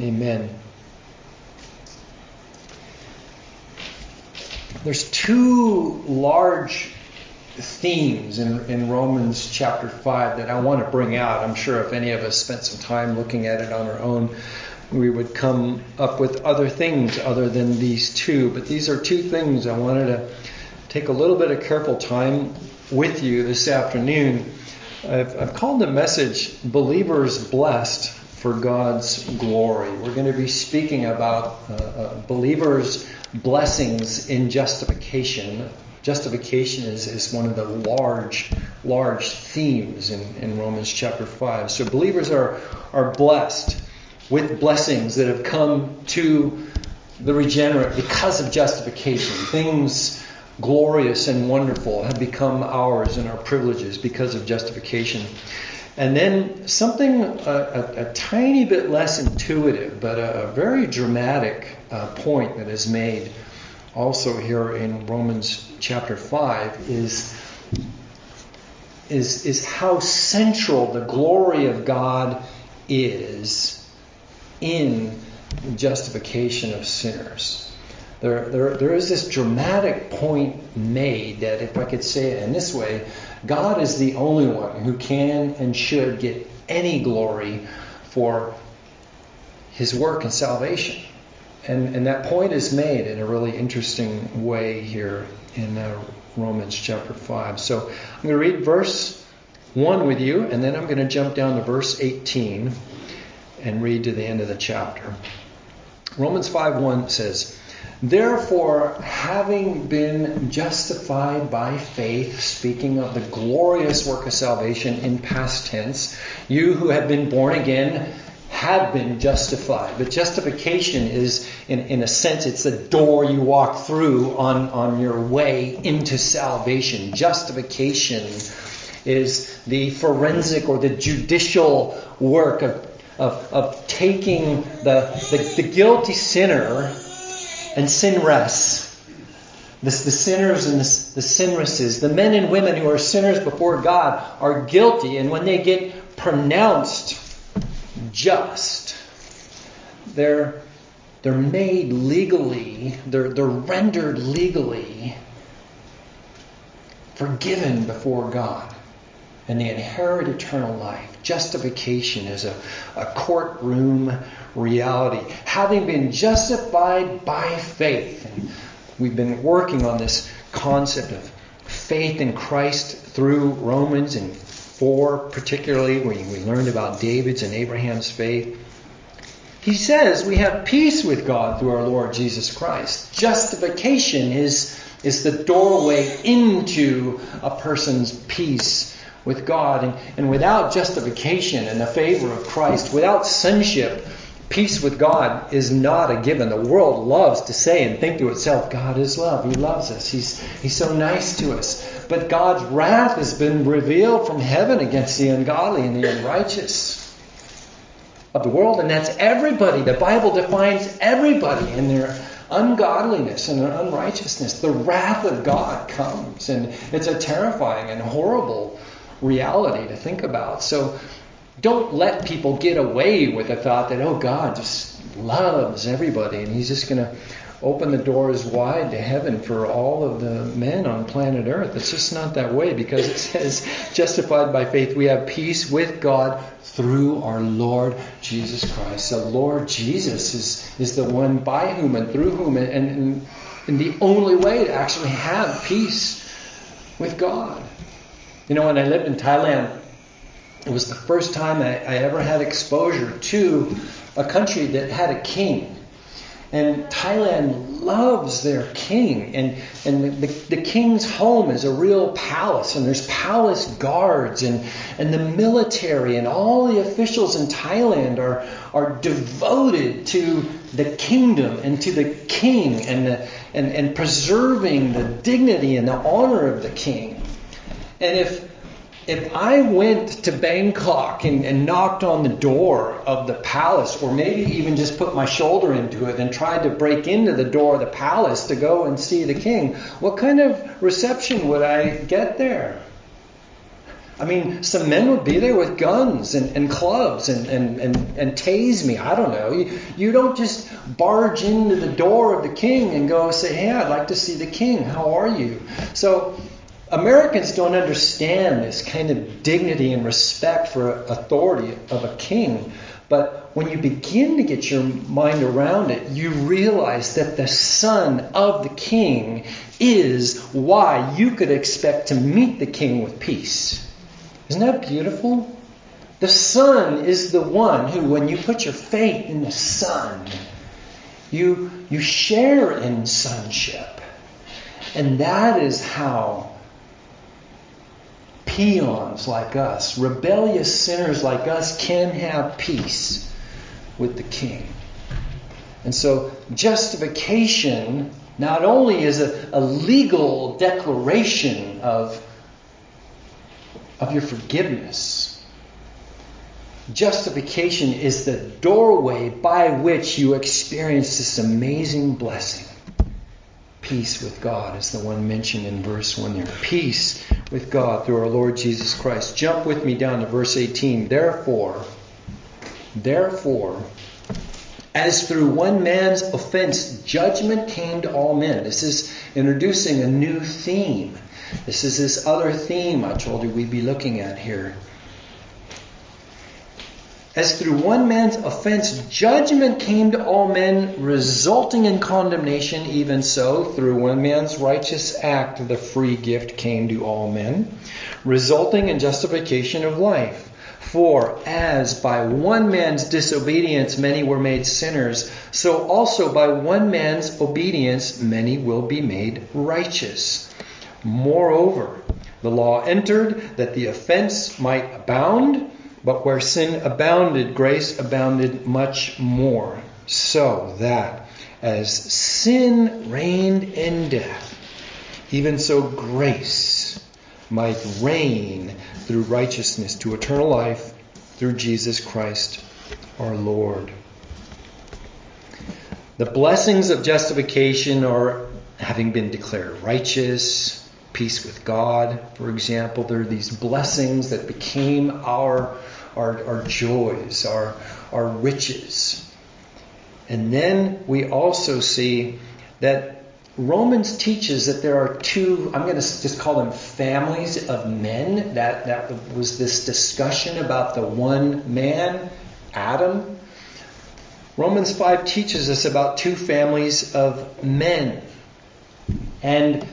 Amen. There's two large themes in, in Romans chapter 5 that I want to bring out. I'm sure if any of us spent some time looking at it on our own, we would come up with other things other than these two. But these are two things I wanted to take a little bit of careful time with you this afternoon. I've, I've called the message Believers Blessed for God's Glory. We're going to be speaking about uh, uh, believers' blessings in justification. Justification is, is one of the large, large themes in, in Romans chapter 5. So believers are, are blessed with blessings that have come to the regenerate because of justification. Things glorious and wonderful have become ours and our privileges because of justification. And then something a, a, tiny bit less intuitive, but a, a very dramatic uh, point that is made also here in Romans chapter 5 is, is, is how central the glory of God is in justification of sinners. There, there, there is this dramatic point made that, if I could say it in this way, God is the only one who can and should get any glory for his work and salvation. And, and that point is made in a really interesting way here in uh, Romans chapter 5. So I'm going to read verse 1 with you, and then I'm going to jump down to verse 18 and read to the end of the chapter. Romans 5:1 says, Therefore, having been justified by faith, speaking of the glorious work of salvation in past tense, you who have been born again have been justified. But justification is, in, in a sense, it's the door you walk through on, on your way into salvation. Justification is the forensic or the judicial work of of, of taking the, the, the guilty sinner and sin rests. The, the sinners and the, the sinresses, the men and women who are sinners before God, are guilty, and when they get pronounced just, they're, they're made legally, they're, they're rendered legally forgiven before God, and they inherit eternal life. Justification is a, a courtroom reality. Having been justified by faith, and we've been working on this concept of faith in Christ through Romans and 4 particularly, where we learned about David's and Abraham's faith. He says we have peace with God through our Lord Jesus Christ. Justification is, is the doorway into a person's peace with God. And, and without justification and the favor of Christ, without sonship, peace with God is not a given. The world loves to say and think to itself, God is love. He loves us. He's, he's so nice to us. But God's wrath has been revealed from heaven against the ungodly and the unrighteous of the world. And that's everybody. The Bible defines everybody in their ungodliness and their unrighteousness. The wrath of God comes. And it's a terrifying and horrible reality to think about. So don't let people get away with the thought that, oh, God just loves everybody and He's just going to open the doors wide to heaven for all of the men on planet Earth. It's just not that way because it says, justified by faith, we have peace with God through our Lord Jesus Christ. The Lord Jesus is, is the one by whom and through whom and, and, and the only way to actually have peace with God. You know, when I lived in Thailand, it was the first time I, I ever had exposure to a country that had a king. And Thailand loves their king. And, and the, the, king's home is a real palace. And there's palace guards and, and the military and all the officials in Thailand are, are devoted to the kingdom and to the king and, the, and, and preserving the dignity and the honor of the king. And if if I went to Bangkok and, and, knocked on the door of the palace, or maybe even just put my shoulder into it and tried to break into the door of the palace to go and see the king, what kind of reception would I get there? I mean, some men would be there with guns and, and clubs and, and, and, and tase me. I don't know. You, you don't just barge into the door of the king and go say, Hey, I'd like to see the king. How are you? So Americans don't understand this kind of dignity and respect for authority of a king. But when you begin to get your mind around it, you realize that the son of the king is why you could expect to meet the king with peace. Isn't that beautiful? The Son is the one who, when you put your faith in the Son, you, you share in sonship. And that is how peons like us, rebellious sinners like us, can have peace with the King. And so, justification not only is a, a legal declaration of of your forgiveness. Justification is the doorway by which you experience this amazing blessing. Peace with God is the one mentioned in verse 1 there. Peace with God through our Lord Jesus Christ. Jump with me down to verse 18. Therefore, therefore, as through one man's offense judgment came to all men. This is introducing a new theme this is this other theme I told you we'd be looking at here. As through one man's offense judgment came to all men, resulting in condemnation, even so, through one man's righteous act the free gift came to all men, resulting in justification of life. For as by one man's disobedience many were made sinners, so also by one man's obedience many will be made righteous. Moreover, the law entered that the offense might abound, but where sin abounded, grace abounded much more, so that as sin reigned in death, even so grace might reign through righteousness to eternal life through Jesus Christ our Lord. The blessings of justification are having been declared righteous, peace with God, for example. There are these blessings that became our, our, our joys, our, our riches. And then we also see that Romans teaches that there are two, I'm going to just call them families of men. That, that was this discussion about the one man, Adam. Romans 5 teaches us about two families of men. And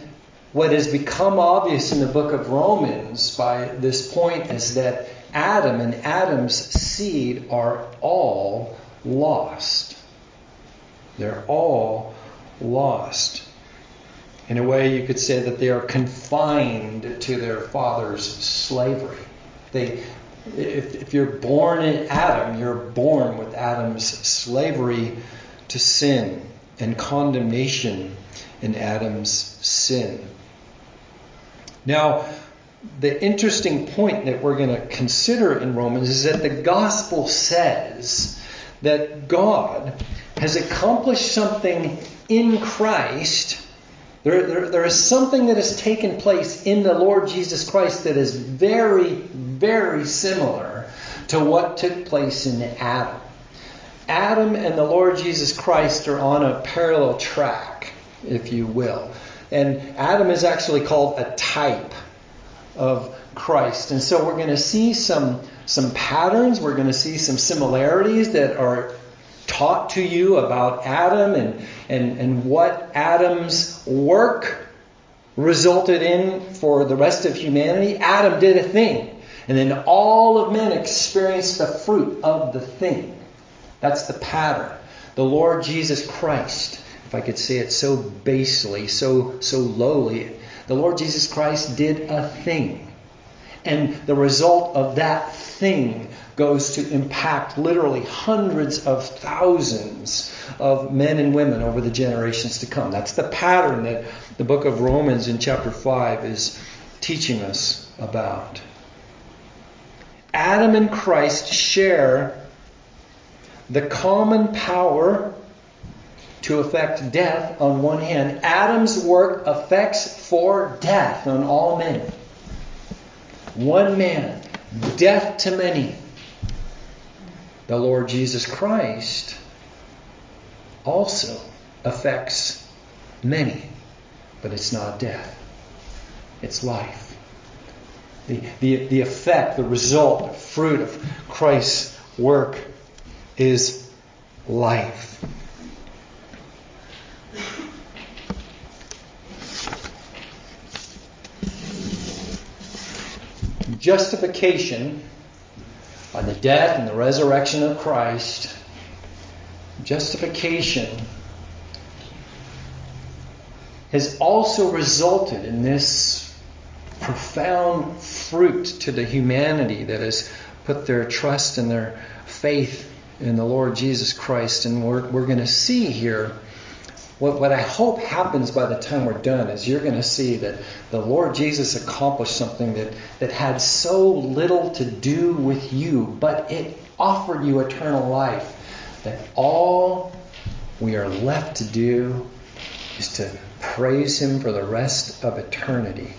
what has become obvious in the book of Romans by this point is that Adam and Adam's seed are all lost. They're all lost. In a way, you could say that they are confined to their father's slavery. They, if, if you're born in Adam, you're born with Adam's slavery to sin and condemnation in Adam's sin. Now, the interesting point that we're going to consider in Romans is that the gospel says that God has accomplished something in Christ. There, there, there is something that has taken place in the Lord Jesus Christ that is very, very similar to what took place in Adam. Adam and the Lord Jesus Christ are on a parallel track, if you will. And Adam is actually called a type of Christ. And so we're going to see some, some patterns, we're going to see some similarities that are taught to you about Adam and, and, and what Adam's work resulted in for the rest of humanity. Adam did a thing. And then all of men experienced the fruit of the thing. That's the pattern. The Lord Jesus Christ if I could say it so basely, so, so lowly, the Lord Jesus Christ did a thing. And the result of that thing goes to impact literally hundreds of thousands of men and women over the generations to come. That's the pattern that the book of Romans in chapter 5 is teaching us about. Adam and Christ share the common power to affect death on one hand. Adam's work affects for death on all men. one man, death to many. The Lord Jesus Christ also affects many, but it's not death, it's life. The, the, the effect, the result, the fruit of Christ's work is life. Justification by the death and the resurrection of Christ, justification has also resulted in this profound fruit to the humanity that has put their trust and their faith in the Lord Jesus Christ. And we're, we're going to see here what, what I hope happens by the time we're done is you're going to see that the Lord Jesus accomplished something that, that had so little to do with you, but it offered you eternal life. That all we are left to do is to praise Him for the rest of eternity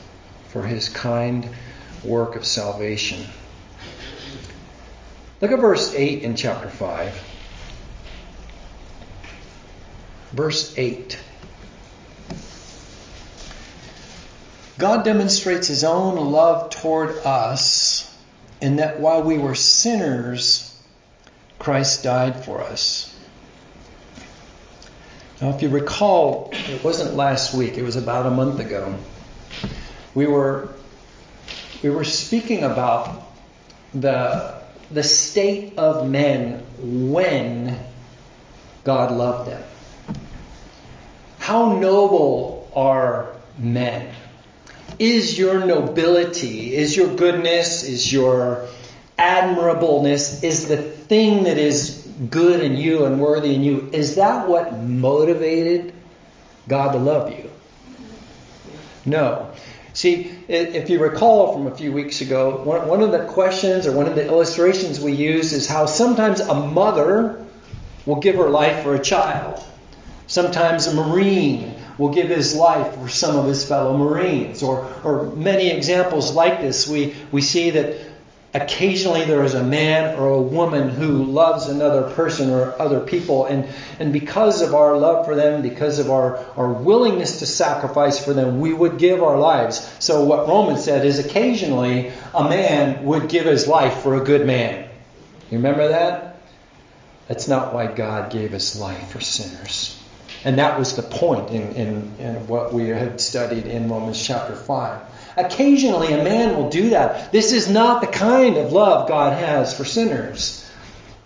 for His kind work of salvation. Look at verse 8 in chapter 5. Verse 8. God demonstrates His own love toward us in that while we were sinners, Christ died for us. Now, if you recall, it wasn't last week, it was about a month ago. We were, we were speaking about the, the state of men when God loved them. How noble are men? Is your nobility, is your goodness, is your admirableness, is the thing that is good in you and worthy in you, is that what motivated God to love you? No. See, if you recall from a few weeks ago, one of the questions or one of the illustrations we use is how sometimes a mother will give her life for a child. Sometimes a Marine will give his life for some of his fellow Marines. Or, or many examples like this, we, we see that occasionally there is a man or a woman who loves another person or other people and, and because of our love for them because of our, our willingness to sacrifice for them we would give our lives. So what romans said is occasionally a man would give his life for a good man. You remember that? That's not why god gave his life for sinners and that was the point in, in, in what we had studied in romans chapter 5 Occasionally, a man will do that. This is not the kind of love God has for sinners.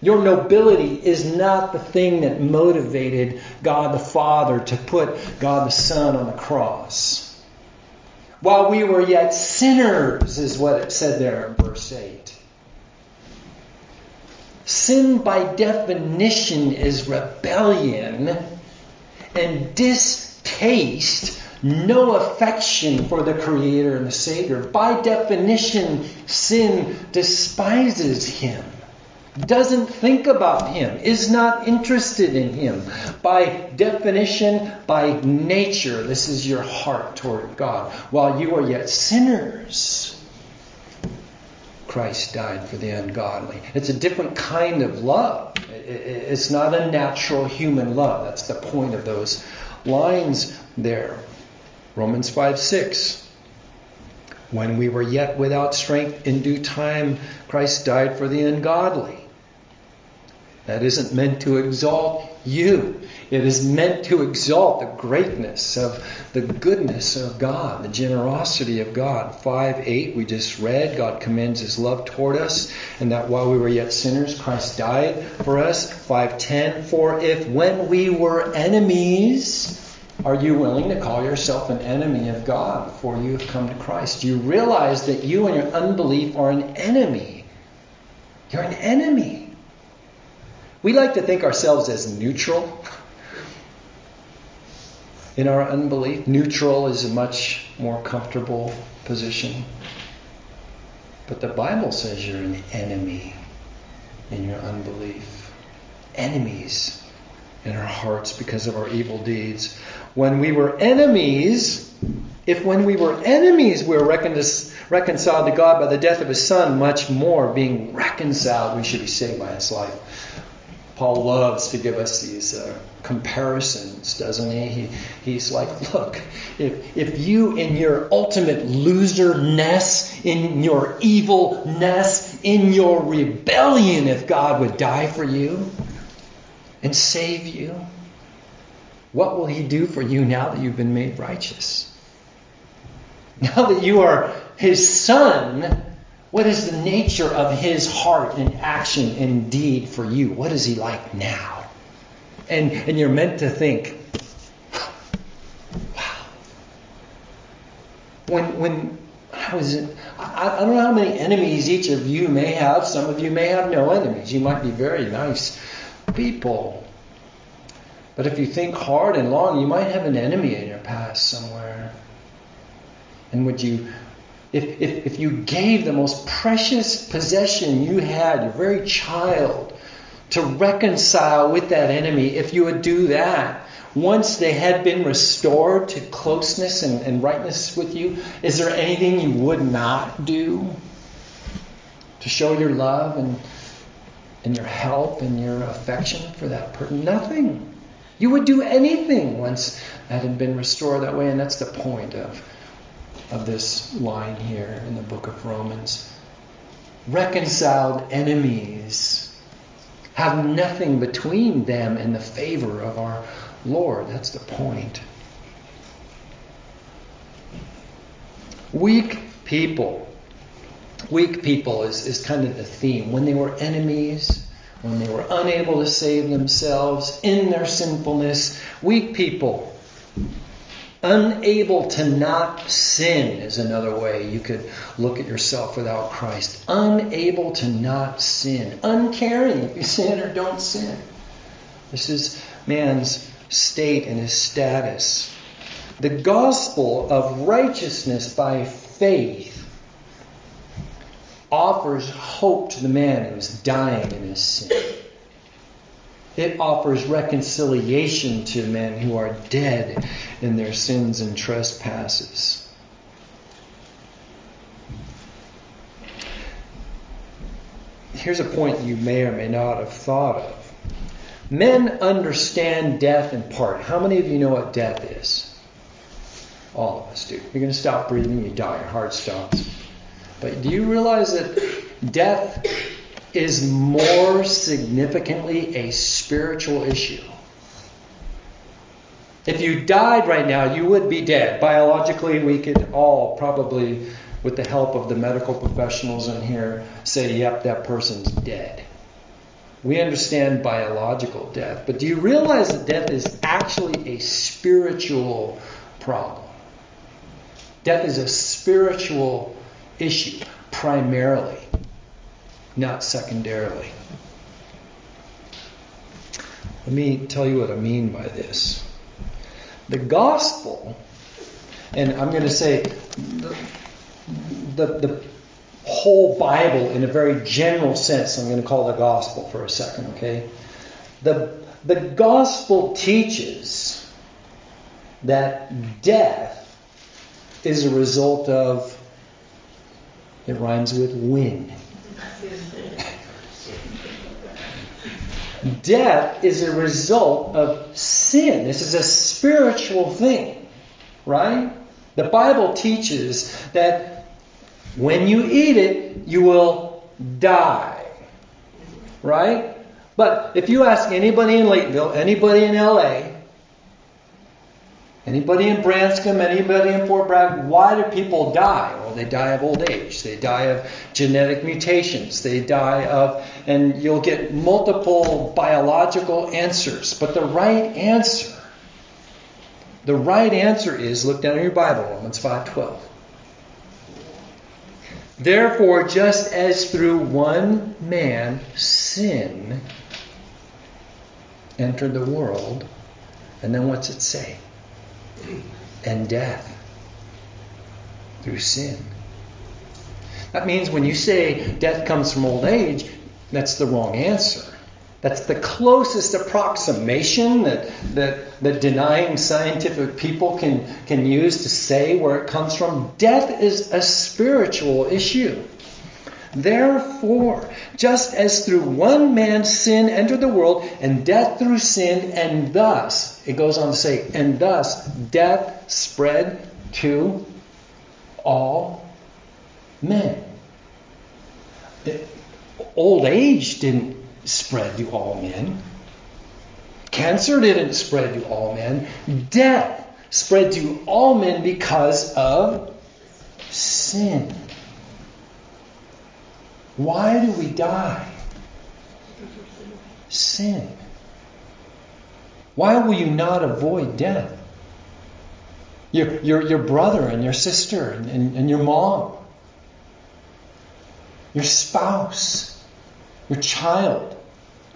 Your nobility is not the thing that motivated God the Father to put God the Son on the cross. While we were yet sinners, is what it said there in verse 8. Sin, by definition, is rebellion and distaste no affection for the Creator and the Savior. By definition, sin despises Him, doesn't think about Him, is not interested in Him. By definition, by nature, this is your heart toward God. While you are yet sinners, Christ died for the ungodly. It's a different kind of love. It's not a natural human love. That's the point of those lines there. Romans 5 6. When we were yet without strength, in due time, Christ died for the ungodly. That isn't meant to exalt you. It is meant to exalt the greatness of the goodness of God, the generosity of God. 5 8, we just read, God commends his love toward us, and that while we were yet sinners, Christ died for us. 510, for if when we were enemies, are you willing to call yourself an enemy of God before you have come to Christ? Do you realize that you and your unbelief are an enemy? You're an enemy. We like to think ourselves as neutral in our unbelief. Neutral is a much more comfortable position. But the Bible says you're an enemy in your unbelief. Enemies in our hearts because of our evil deeds. When we were enemies, if when we were enemies we were reconciled to God by the death of his son, much more being reconciled, we should be saved by his life. Paul loves to give us these uh, comparisons, doesn't he? he? He's like, look, if, if you in your ultimate loserness, in your evilness, in your rebellion, if God would die for you and save you, what will he do for you now that you've been made righteous? Now that you are his son, what is the nature of his heart and action and deed for you? What is he like now? And, and you're meant to think, wow. When, when I was I, I don't know how many enemies each of you may have. Some of you may have no enemies. You might be very nice people. But if you think hard and long, you might have an enemy in your past somewhere. And would you, if, if, if you gave the most precious possession you had, your very child, to reconcile with that enemy, if you would do that, once they had been restored to closeness and, and rightness with you, is there anything you would not do to show your love and, and your help and your affection for that person? Nothing. You would do anything once that had been restored that way, and that's the point of of this line here in the book of Romans. Reconciled enemies have nothing between them and the favor of our Lord. That's the point. Weak people. Weak people is, is kind of the theme. When they were enemies, when they were unable to save themselves in their sinfulness, weak people Unable to not sin is another way you could look at yourself without Christ. Unable to not sin. Uncaring if you sin or don't sin. This is man's state and his status. The gospel of righteousness by faith offers hope to the man who is dying in his sin. It offers reconciliation to men who are dead in their sins and trespasses. Here's a point you may or may not have thought of. Men understand death in part. How many of you know what death is? All of us do. You're going to stop breathing, you die, your heart stops. But do you realize that death is more significantly a spiritual issue. If you died right now, you would be dead. Biologically, we could all probably, with the help of the medical professionals in here, say, yep, that person's dead. We understand biological death, but do you realize that death is actually a spiritual problem? Death is a spiritual issue, primarily not secondarily. Let me tell you what I mean by this. The gospel, and I'm going to say the, the, the whole Bible in a very general sense, I'm going to call the gospel for a second, okay? The, the gospel teaches that death is a result of, it rhymes with win. Death is a result of sin. This is a spiritual thing, right? The Bible teaches that when you eat it, you will die, right? But if you ask anybody in Lakeville, anybody in LA, Anybody in Branscombe, anybody in Fort Bragg, why do people die? Well, they die of old age. They die of genetic mutations. They die of, and you'll get multiple biological answers. But the right answer, the right answer is, look down in your Bible, Romans 5.12. Therefore, just as through one man sin entered the world, and then what's it say? And death through sin. That means when you say death comes from old age, that's the wrong answer. That's the closest approximation that, that, that denying scientific people can, can use to say where it comes from. Death is a spiritual issue. Therefore, just as through one man sin entered the world, and death through sin, and thus, it goes on to say, and thus death spread to all men. Old age didn't spread to all men. Cancer didn't spread to all men. Death spread to all men because of sin. Why do we die? Sin. Why will you not avoid death? Your, your, your brother and your sister and, and, and your mom, your spouse, your child.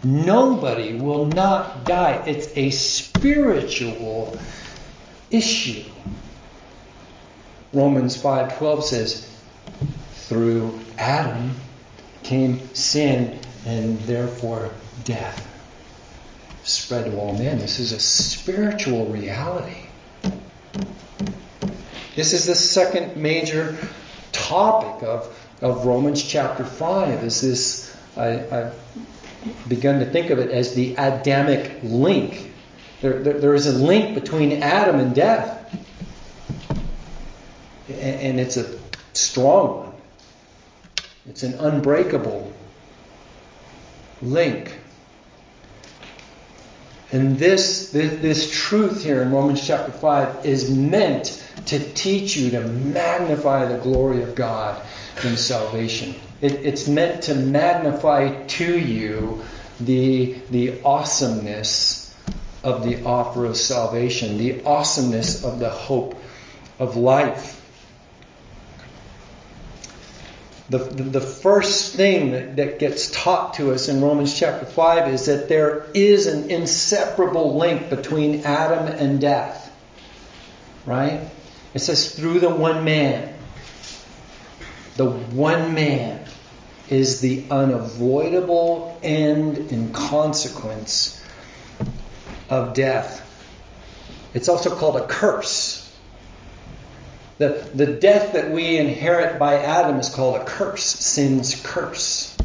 Nobody will not die. It's a spiritual issue. Romans 5:12 says, "Through Adam came sin and therefore death." Spread to all men. This is a spiritual reality. This is the second major topic of, of Romans chapter 5 is this I, have begun to think of it as the Adamic link. There, there, there is a link between Adam and death. And, and it's a strong one. It's an unbreakable link. And this, this, this truth here in Romans chapter 5 is meant to teach you to magnify the glory of God in salvation. It, it's meant to magnify to you the, the awesomeness of the offer of salvation, the awesomeness of the hope of life. The, the, the, first thing that, that gets taught to us in Romans chapter 5 is that there is an inseparable link between Adam and death. Right? It says, through the one man. The one man is the unavoidable end and consequence of death. It's also called a curse. The, the death that we inherit by Adam is called a curse, sin's curse.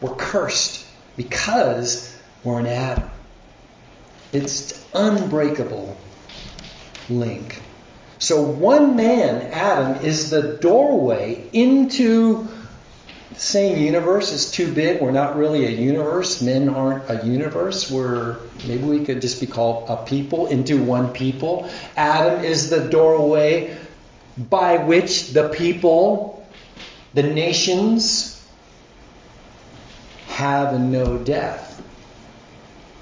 We're cursed because we're in Adam. It's unbreakable link. So one man, Adam, is the doorway into saying universe is too big. We're not really a universe. Men aren't a universe. We're maybe we could just be called a people into one people. Adam is the doorway by which the people, the nations, have and know death.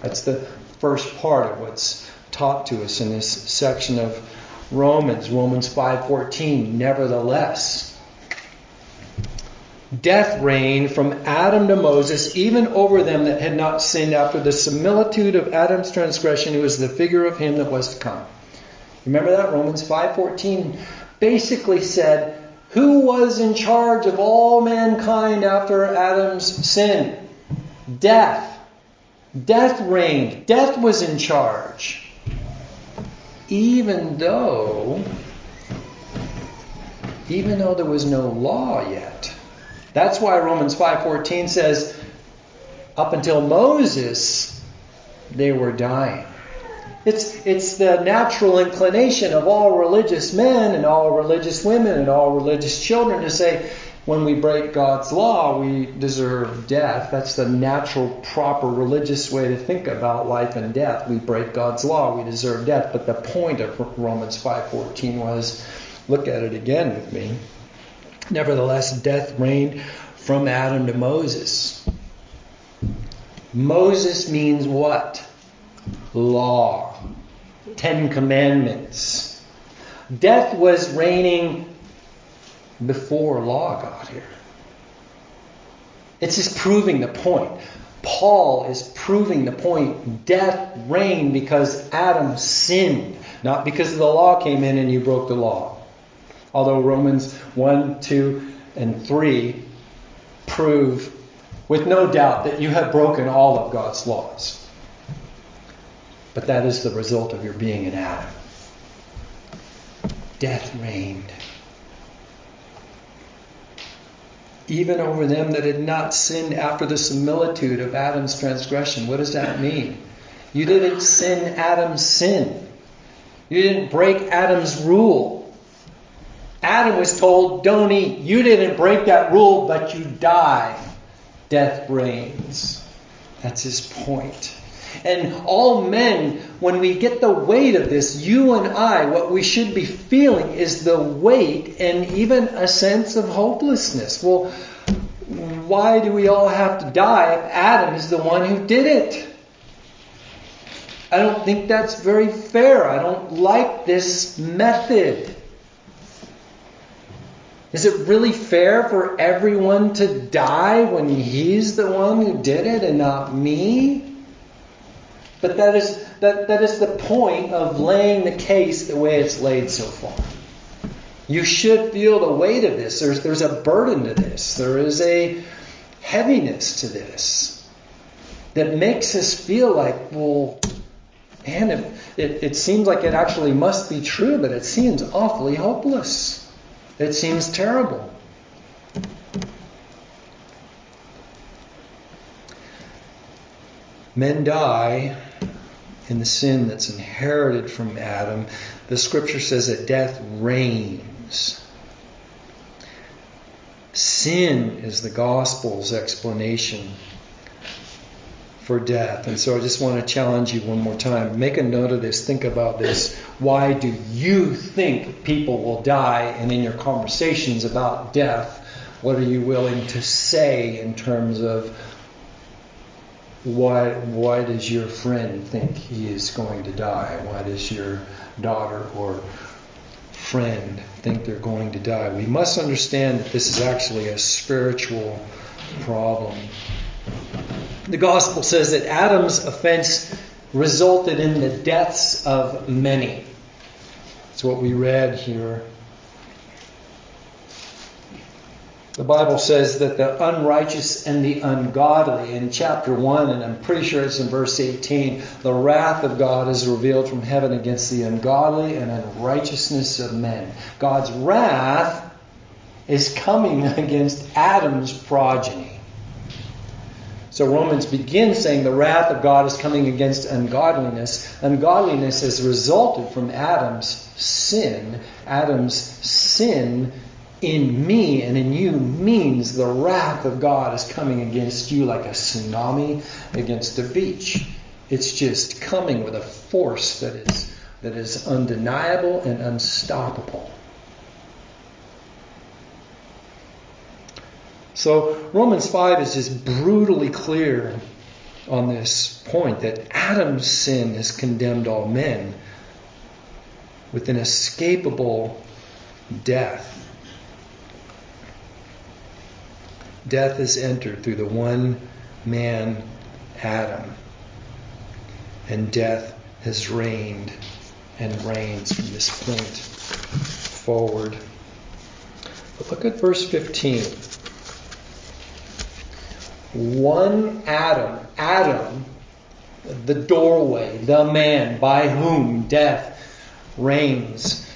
That's the first part of what's taught to us in this section of Romans, Romans 5:14. Nevertheless, death reigned from Adam to Moses, even over them that had not sinned after the similitude of Adam's transgression, who is the figure of him that was to come. Remember that? Romans 5.14 basically said, who was in charge of all mankind after Adam's sin? Death. Death reigned. Death was in charge. Even though, even though there was no law yet. That's why Romans 5:14 says up until Moses they were dying. It's, it's the natural inclination of all religious men and all religious women and all religious children to say, when we break God's law, we deserve death. That's the natural, proper religious way to think about life and death. We break God's law, we deserve death. But the point of Romans 5:14 was, look at it again with me. Nevertheless, death reigned from Adam to Moses. Moses means what? Law. Ten Commandments. Death was reigning before law got here. It's just proving the point. Paul is proving the point. Death reigned because Adam sinned, not because the law came in and you broke the law. Although Romans 1, 2, and 3 prove with no doubt that you have broken all of God's laws. But that is the result of your being in Adam. Death reigned. Even over them that had not sinned after the similitude of Adam's transgression. What does that mean? You didn't sin Adam's sin. You didn't break Adam's rule. Adam was told, don't eat. You didn't break that rule, but you die. Death reigns. That's his point. And all men, when we get the weight of this, you and I, what we should be feeling is the weight and even a sense of hopelessness. Well, why do we all have to die if Adam is the one who did it? I don't think that's very fair. I don't like this method. Is it really fair for everyone to die when he's the one who did it and not me? But that is, that, that is the point of laying the case the way it's laid so far. You should feel the weight of this. There's, there's a burden to this. There is a heaviness to this that makes us feel like, well, man, it, it, it seems like it actually must be true, but it seems awfully hopeless. It seems terrible. Men die in the sin that's inherited from Adam. The scripture says that death reigns. Sin is the gospel's explanation for death. And so I just want to challenge you one more time. Make a note of this. Think about this. Why do you think people will die? And in your conversations about death, what are you willing to say in terms of why why does your friend think he is going to die? Why does your daughter or friend think they're going to die? We must understand that this is actually a spiritual problem. The gospel says that Adam's offense resulted in the deaths of many. That's what we read here. The Bible says that the unrighteous and the ungodly, in chapter 1, and I'm pretty sure it's in verse 18, the wrath of God is revealed from heaven against the ungodly and unrighteousness of men. God's wrath is coming against Adam's progeny. So Romans begins saying the wrath of God is coming against ungodliness. Ungodliness has resulted from Adam's sin. Adam's sin in me and in you means the wrath of God is coming against you like a tsunami against a beach. It's just coming with a force that is that is undeniable and unstoppable. So Romans 5 is just brutally clear on this point that Adam's sin has condemned all men with an escapable death. Death has entered through the one man, Adam, and death has reigned and reigns from this point forward. But look at verse 15 one Adam, Adam, the doorway, the man by whom death reigns,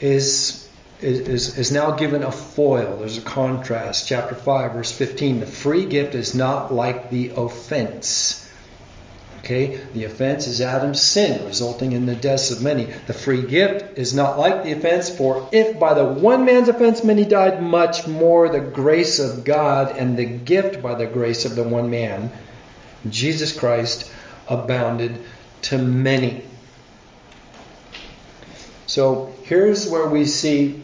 is, is, is now given a foil. There's a contrast. Chapter 5, verse 15. The free gift is not like the offense. Okay, the offense is Adam's sin, resulting in the deaths of many. The free gift is not like the offense, for if by the one man's offense many died, much more the grace of God and the gift by the grace of the one man, Jesus Christ, abounded to many. So here's where we see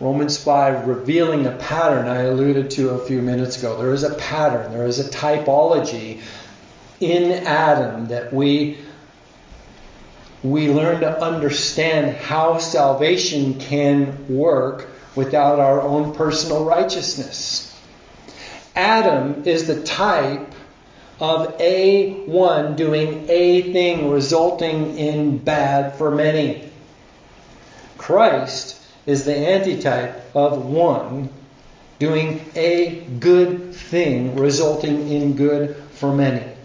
Romans 5 revealing a pattern I alluded to a few minutes ago. There is a pattern, there is a typology in Adam that we we learn to understand how salvation can work without our own personal righteousness. Adam is the type of a one doing a thing resulting in bad for many. Christ is the antitype of one doing a good thing, resulting in good for many.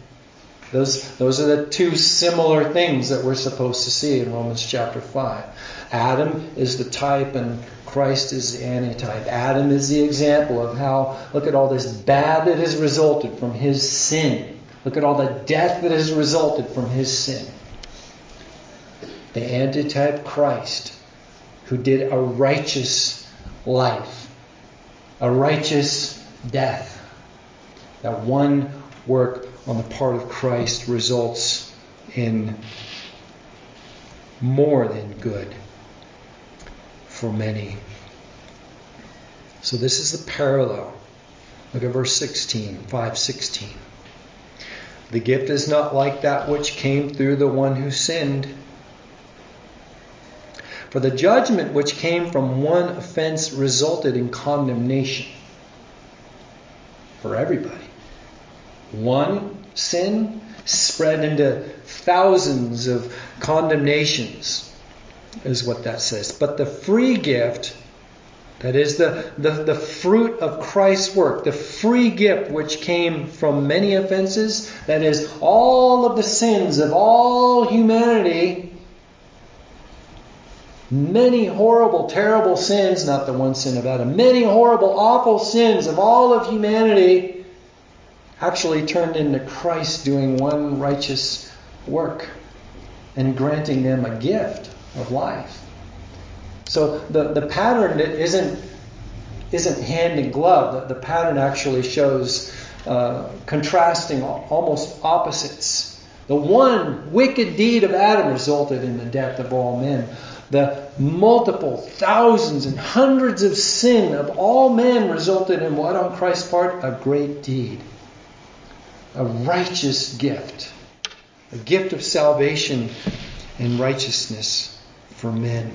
Those, those are the two similar things that we're supposed to see in Romans chapter 5. Adam is the type and Christ is the antitype. Adam is the example of how, look at all this bad that has resulted from his sin. Look at all the death that has resulted from his sin. The antitype Christ, who did a righteous life, a righteous death. That one work on the part of Christ results in more than good for many. So this is the parallel. Look at verse 16, 516. The gift is not like that which came through the one who sinned. For the judgment which came from one offense resulted in condemnation for everybody. One sin spread into thousands of condemnations, is what that says. But the free gift, that is the, the, the fruit of Christ's work, the free gift which came from many offenses, that is all of the sins of all humanity, many horrible, terrible sins, not the one sin of Adam, many horrible, awful sins of all of humanity actually turned into Christ doing one righteous work and granting them a gift of life. So the, the pattern isn't isn't hand in glove. The, the pattern actually shows uh, contrasting almost opposites. The one wicked deed of Adam resulted in the death of all men. The multiple thousands and hundreds of sin of all men resulted in what on Christ's part? A great deed a righteous gift, a gift of salvation and righteousness for men.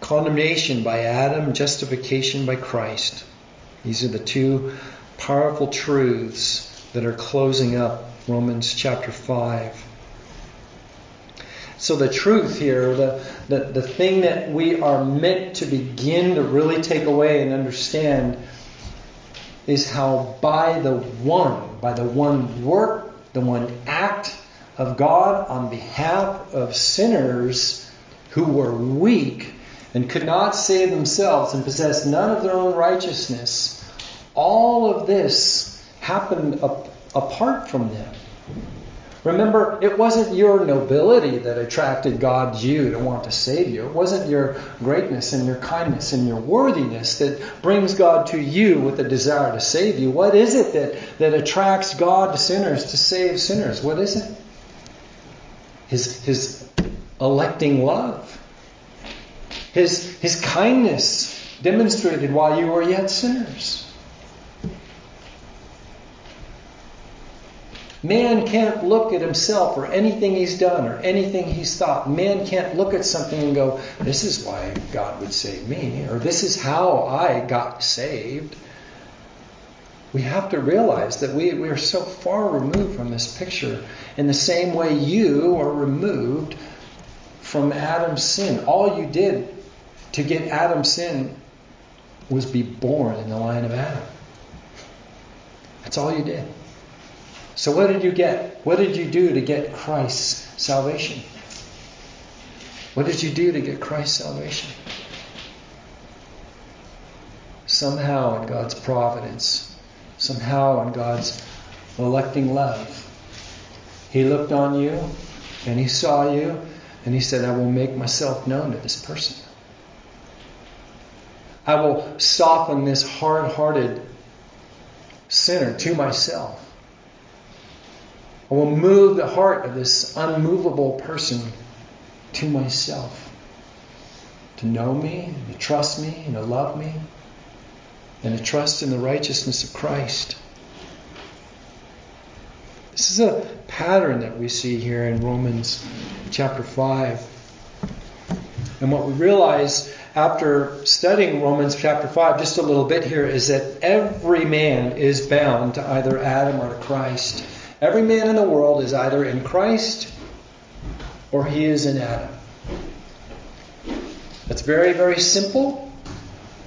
Condemnation by Adam, justification by Christ. These are the two powerful truths that are closing up Romans chapter 5. So, the truth here, the, the, the thing that we are meant to begin to really take away and understand is how by the one, by the one work, the one act of God on behalf of sinners who were weak and could not save themselves and possessed none of their own righteousness, all of this happened apart from them. Remember, it wasn't your nobility that attracted God you to want to save you. It wasn't your greatness and your kindness and your worthiness that brings God to you with a desire to save you. What is it that, that attracts God to sinners to save sinners? What is it? His, his electing love. His, his kindness demonstrated while you were yet sinners. Man can't look at himself or anything he's done or anything he's thought. Man can't look at something and go, this is why God would save me, or this is how I got saved. We have to realize that we, we are so far removed from this picture in the same way you are removed from Adam's sin. All you did to get Adam's sin was be born in the line of Adam. That's all you did. So, what did you get? What did you do to get Christ's salvation? What did you do to get Christ's salvation? Somehow, in God's providence, somehow, in God's electing love, He looked on you and He saw you and He said, I will make myself known to this person. I will soften this hard hearted sinner to myself. I will move the heart of this unmovable person to myself. To know me, to trust me, and to love me, and to trust in the righteousness of Christ. This is a pattern that we see here in Romans chapter 5. And what we realize after studying Romans chapter 5 just a little bit here is that every man is bound to either Adam or to Christ. Every man in the world is either in Christ or he is in Adam. It's very, very simple.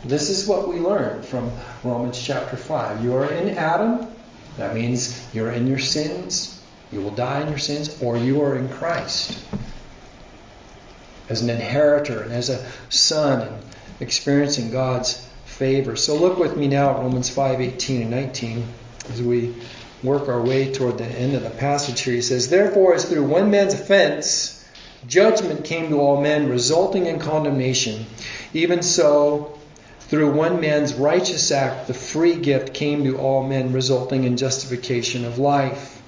This is what we learn from Romans chapter 5. You are in Adam. That means you're in your sins. You will die in your sins, or you are in Christ. As an inheritor and as a son and experiencing God's favor. So look with me now at Romans 5 18 and 19 as we work our way toward the end of the passage here. He says, Therefore, as through one man's offense, judgment came to all men, resulting in condemnation, even so, through one man's righteous act, the free gift came to all men, resulting in justification of life.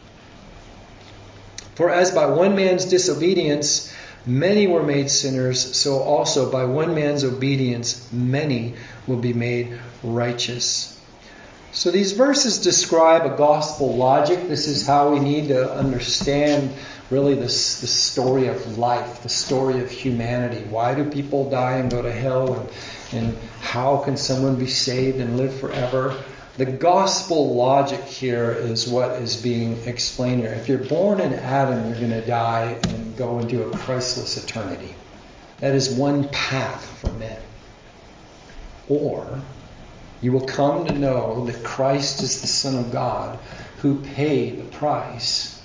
For as by one man's disobedience many were made sinners, so also by one man's obedience many will be made righteous. So these verses describe a gospel logic. This is how we need to understand really this the story of life, the story of humanity. Why do people die and go to hell and, and how can someone be saved and live forever? The gospel logic here is what is being explained here. If you're born in Adam, you're going to die and go into a Christless eternity. That is one path for men. Or you will come to know that Christ is the Son of God who paid the price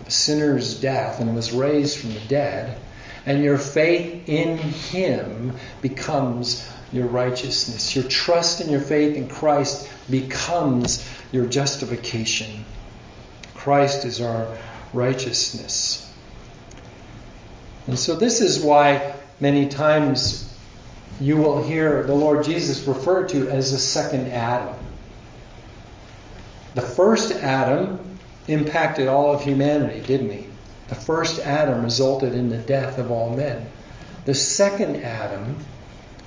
of a sinner's death and was raised from the dead, and your faith in Him becomes your righteousness. Your trust and your faith in Christ becomes your justification. Christ is our righteousness. And so, this is why many times you will hear the Lord Jesus referred to as the second Adam. The first Adam impacted all of humanity, didn't he? The first Adam resulted in the death of all men. The second Adam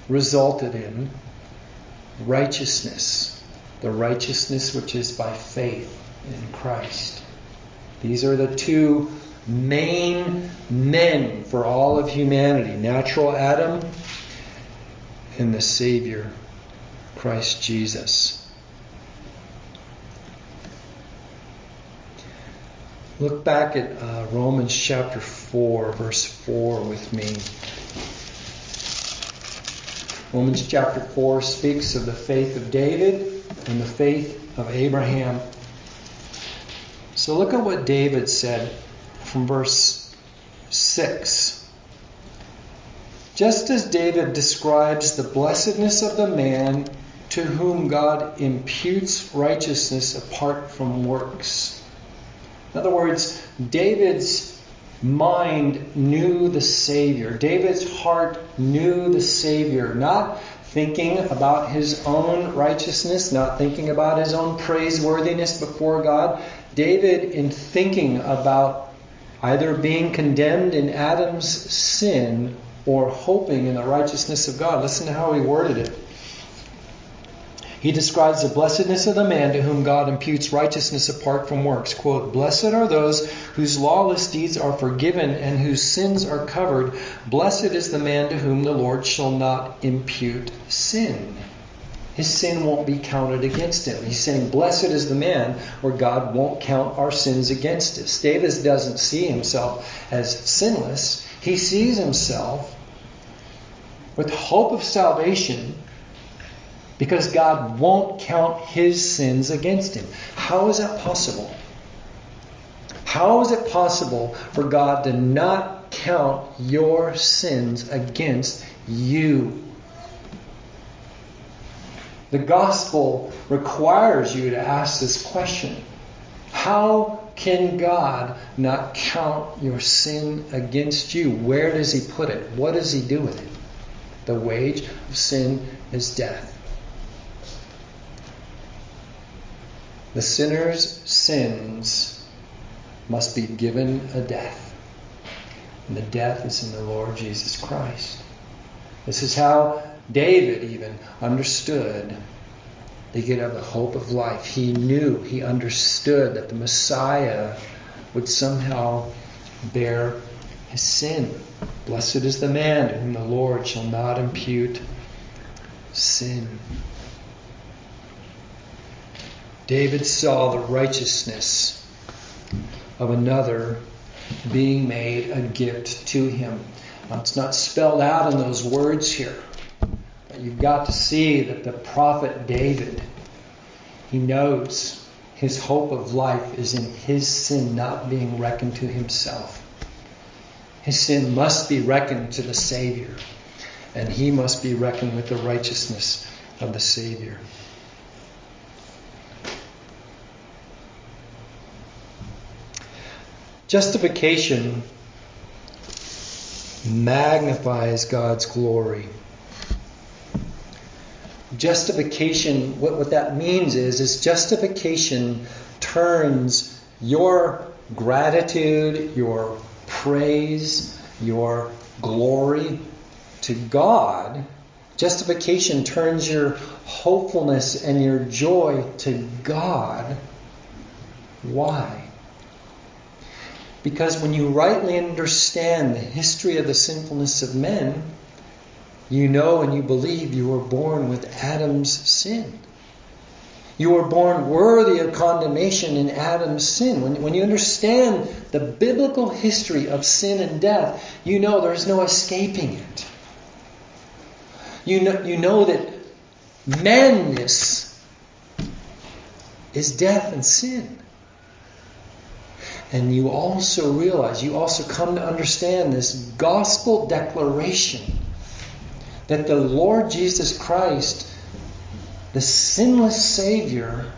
resulted in righteousness, the righteousness which is by faith in Christ. These are the two main men for all of humanity natural Adam in the Savior, Christ Jesus. Look back at uh, Romans chapter 4, verse 4 with me. Romans chapter 4 speaks of the faith of David and the faith of Abraham. So look at what David said from verse 6. Just as David describes the blessedness of the man to whom God imputes righteousness apart from works. In other words, David's mind knew the Savior. David's heart knew the Savior, not thinking about his own righteousness, not thinking about his own praiseworthiness before God. David, in thinking about either being condemned in Adam's sin or hoping in the righteousness of God. Listen to how he worded it. He describes the blessedness of the man to whom God imputes righteousness apart from works. Quote, Blessed are those whose lawless deeds are forgiven and whose sins are covered. Blessed is the man to whom the Lord shall not impute sin. His sin won't be counted against him. He's saying, Blessed is the man where God won't count our sins against us. David doesn't see himself as sinless. He sees himself with hope of salvation because God won't count his sins against him. How is that possible? How is it possible for God to not count your sins against you? The gospel requires you to ask this question How can God not count your sin against you? Where does He put it? What does He do with it? The wage of sin is death. The sinner's sins must be given a death. And the death is in the Lord Jesus Christ. This is how David even understood they could have the hope of life. He knew, he understood that the Messiah would somehow bear his sin. Blessed is the man to whom the Lord shall not impute sin. David saw the righteousness of another being made a gift to him. It's not spelled out in those words here. You've got to see that the prophet David, he knows his hope of life is in his sin not being reckoned to himself. His sin must be reckoned to the Savior, and he must be reckoned with the righteousness of the Savior. Justification magnifies God's glory. Justification, what, what that means is, is justification turns your gratitude, your praise, your glory to God. Justification turns your hopefulness and your joy to God. Why? Because when you rightly understand the history of the sinfulness of men, you know and you believe you were born with Adam's sin. You were born worthy of condemnation in Adam's sin. When, when you understand the biblical history of sin and death, you know there's no escaping it. You know, you know that manness is death and sin. And you also realize, you also come to understand this gospel declaration that the Lord Jesus Christ, the sinless Savior,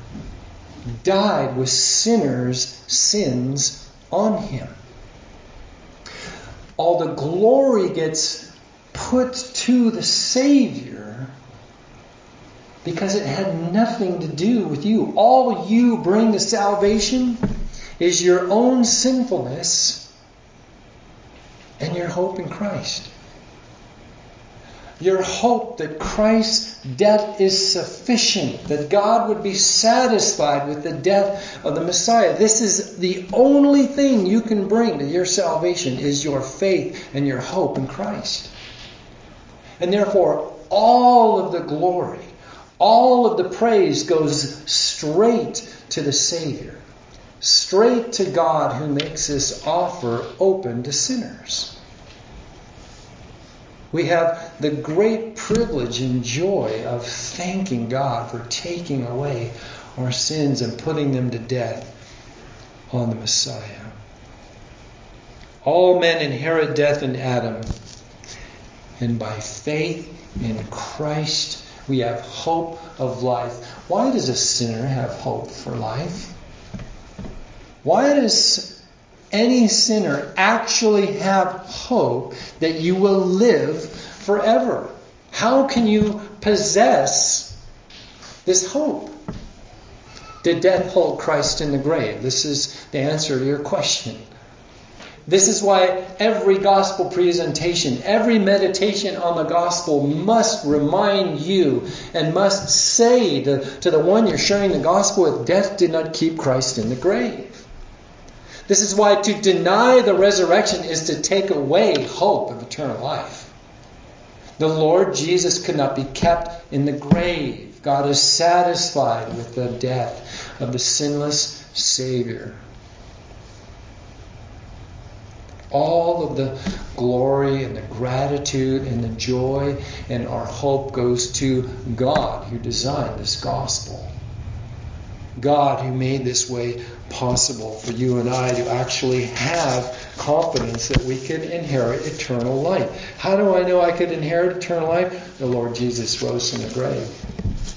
died with sinners' sins on him. All the glory gets put to the Savior because it had nothing to do with you. All you bring to salvation is your own sinfulness and your hope in Christ. Your hope that Christ's death is sufficient, that God would be satisfied with the death of the Messiah. This is the only thing you can bring to your salvation is your faith and your hope in Christ. And therefore, all of the glory, all of the praise goes straight to the Savior straight to God who makes this offer open to sinners. We have the great privilege and joy of thanking God for taking away our sins and putting them to death on the Messiah. All men inherit death in Adam, and by faith in Christ we have hope of life. Why does a sinner have hope for life? Why does any sinner actually have hope that you will live forever? How can you possess this hope? Did death hold Christ in the grave? This is the answer to your question. This is why every gospel presentation, every meditation on the gospel must remind you and must say to, to the one you're sharing the gospel with, death did not keep Christ in the grave. This is why to deny the resurrection is to take away hope of eternal life. The Lord Jesus could not be kept in the grave. God is satisfied with the death of the sinless Savior. All of the glory and the gratitude and the joy and our hope goes to God who designed this gospel. God who made this way possible for you and I to actually have confidence that we can inherit eternal life. How do I know I could inherit eternal life? The Lord Jesus rose from the grave.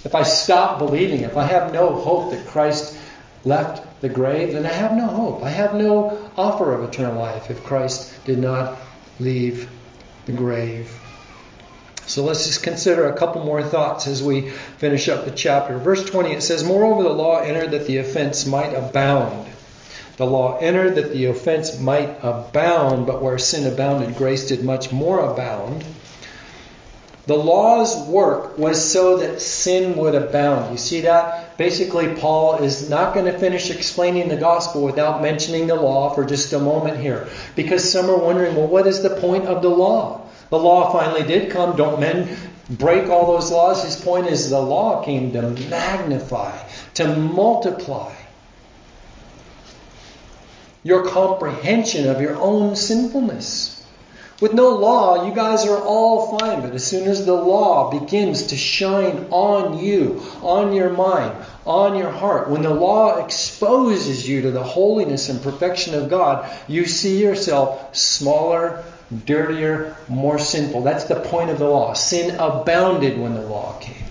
If I stop believing, if I have no hope that Christ left the grave, then I have no hope. I have no offer of eternal life if Christ did not leave the grave. So let's just consider a couple more thoughts as we finish up the chapter. Verse 20 it says, Moreover, the law entered that the offense might abound. The law entered that the offense might abound, but where sin abounded, grace did much more abound. The law's work was so that sin would abound. You see that? Basically, Paul is not going to finish explaining the gospel without mentioning the law for just a moment here. Because some are wondering, well, what is the point of the law? The law finally did come. Don't men break all those laws? His point is the law came to magnify, to multiply your comprehension of your own sinfulness. With no law, you guys are all fine, but as soon as the law begins to shine on you, on your mind, on your heart, when the law exposes you to the holiness and perfection of God, you see yourself smaller, dirtier, more sinful. That's the point of the law. Sin abounded when the law came.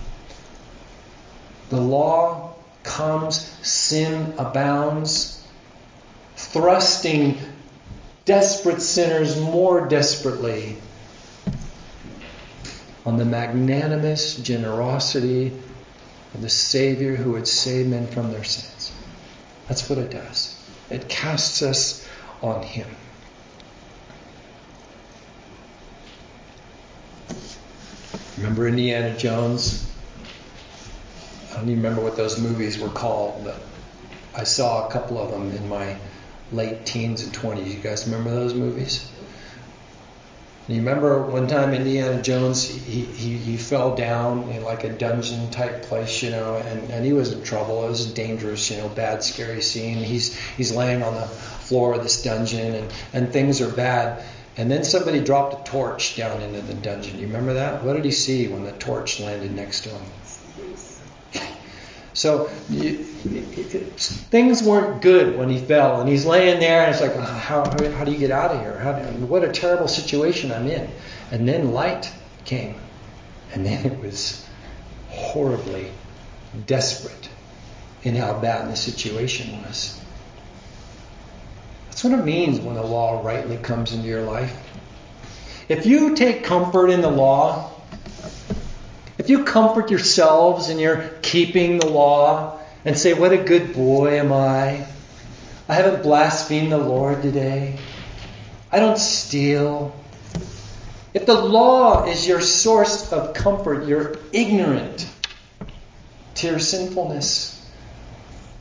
The law comes, sin abounds, thrusting desperate sinners more desperately on the magnanimous generosity of the Savior who would save men from their sins. That's what it does. It casts us on Him. Remember Indiana Jones? I don't even remember what those movies were called, but I saw a couple of them in my late teens and 20s. You guys remember those movies? You remember one time Indiana Jones, he, he, he fell down in like a dungeon type place, you know, and, and he was in trouble. It was a dangerous, you know, bad, scary scene. He's, he's laying on the floor of this dungeon and, and things are bad. And then somebody dropped a torch down into the dungeon. You remember that? What did he see when the torch landed next to him? So things weren't good when he fell, and he's laying there, and it's like, how, how, how do you get out of here? How, what a terrible situation I'm in. And then light came, and then it was horribly desperate in how bad the situation was. That's what it means when the law rightly comes into your life. If you take comfort in the law, if you comfort yourselves and you're keeping the law and say, What a good boy am I. I haven't blasphemed the Lord today. I don't steal. If the law is your source of comfort, you're ignorant to your sinfulness.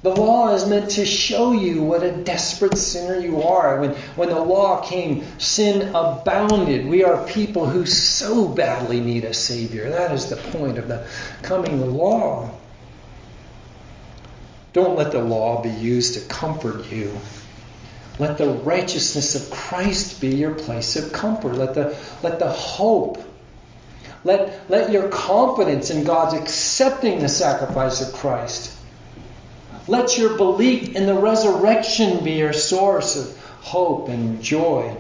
The law is meant to show you what a desperate sinner you are. When, when the law came, sin abounded. We are people who so badly need a Savior. That is the point of the coming law. Don't let the law be used to comfort you. Let the righteousness of Christ be your place of comfort. Let the, let the hope, let, let your confidence in God's accepting the sacrifice of Christ let your belief in the resurrection be your source of hope and joy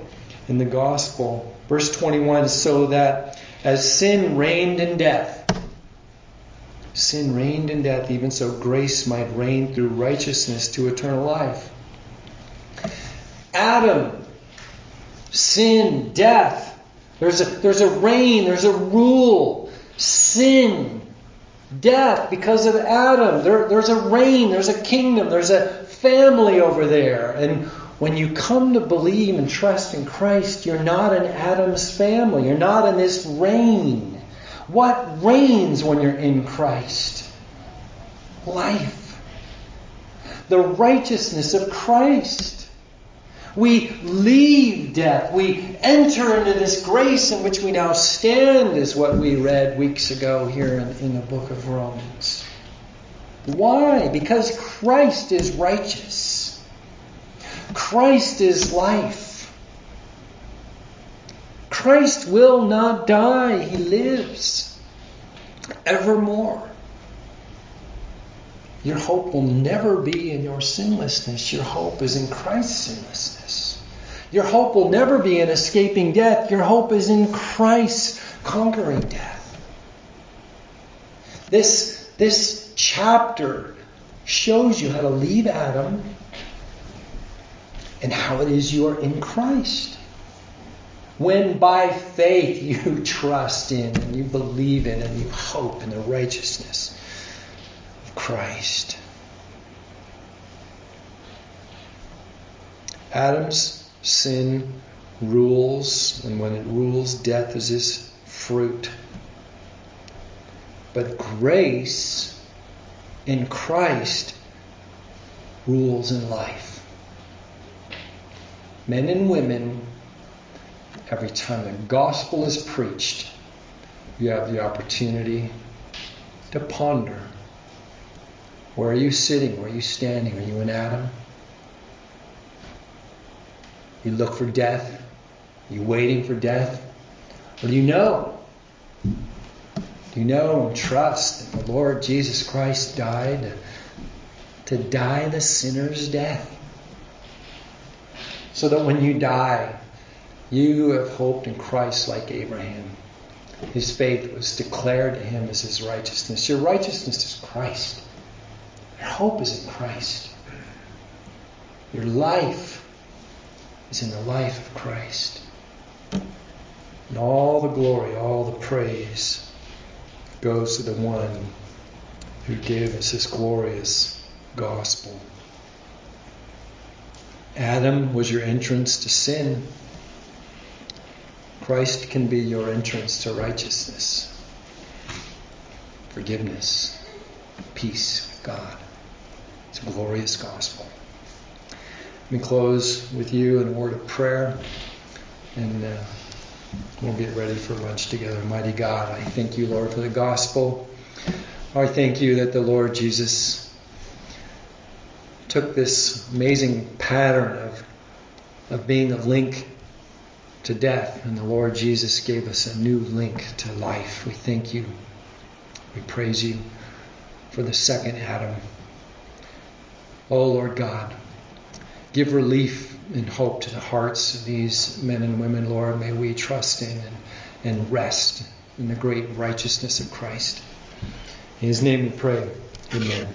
in the gospel. Verse 21 so that as sin reigned in death, sin reigned in death, even so grace might reign through righteousness to eternal life. Adam, sin, death. There's a, there's a reign, there's a rule. Sin death because of Adam. There, there's a reign, there's a kingdom, there's a family over there. And when you come to believe and trust in Christ, you're not in Adam's family. You're not in this reign. What reigns when you're in Christ? Life. The righteousness of Christ. We leave death. We enter into this grace in which we now stand, is what we read weeks ago here in, in the book of Romans. Why? Because Christ is righteous. Christ is life. Christ will not die. He lives evermore. Your hope will never be in your sinlessness. Your hope is in Christ's sinlessness. Your hope will never be in escaping death. Your hope is in Christ conquering death. This, this chapter shows you how to leave Adam and how it is you are in Christ. When by faith you trust in and you believe in and you hope in the righteousness Christ. Adam's sin rules, and when it rules, death is his fruit. But grace in Christ rules in life. Men and women, every time the gospel is preached, you have the opportunity to ponder where are you sitting? Where are you standing? Are you in Adam? You look for death. Are you waiting for death? Or do you know? Do you know and trust that the Lord Jesus Christ died to die the sinner's death? So that when you die, you have hoped in Christ like Abraham. His faith was declared to him as his righteousness. Your righteousness is Christ. Your hope is in Christ. Your life is in the life of Christ. And all the glory, all the praise goes to the one who gave us this glorious gospel. Adam was your entrance to sin. Christ can be your entrance to righteousness, forgiveness, peace with God. It's a glorious gospel. Let me close with you in a word of prayer, and uh, we'll get ready for lunch together. Mighty God, I thank you, Lord, for the gospel. I thank you that the Lord Jesus took this amazing pattern of, of being a link to death, and the Lord Jesus gave us a new link to life. We thank you. We praise you for the second Adam. Oh, Lord God, give relief and hope to the hearts of these men and women, Lord. May we trust in and, and rest in the great righteousness of Christ. In his name we pray. Amen.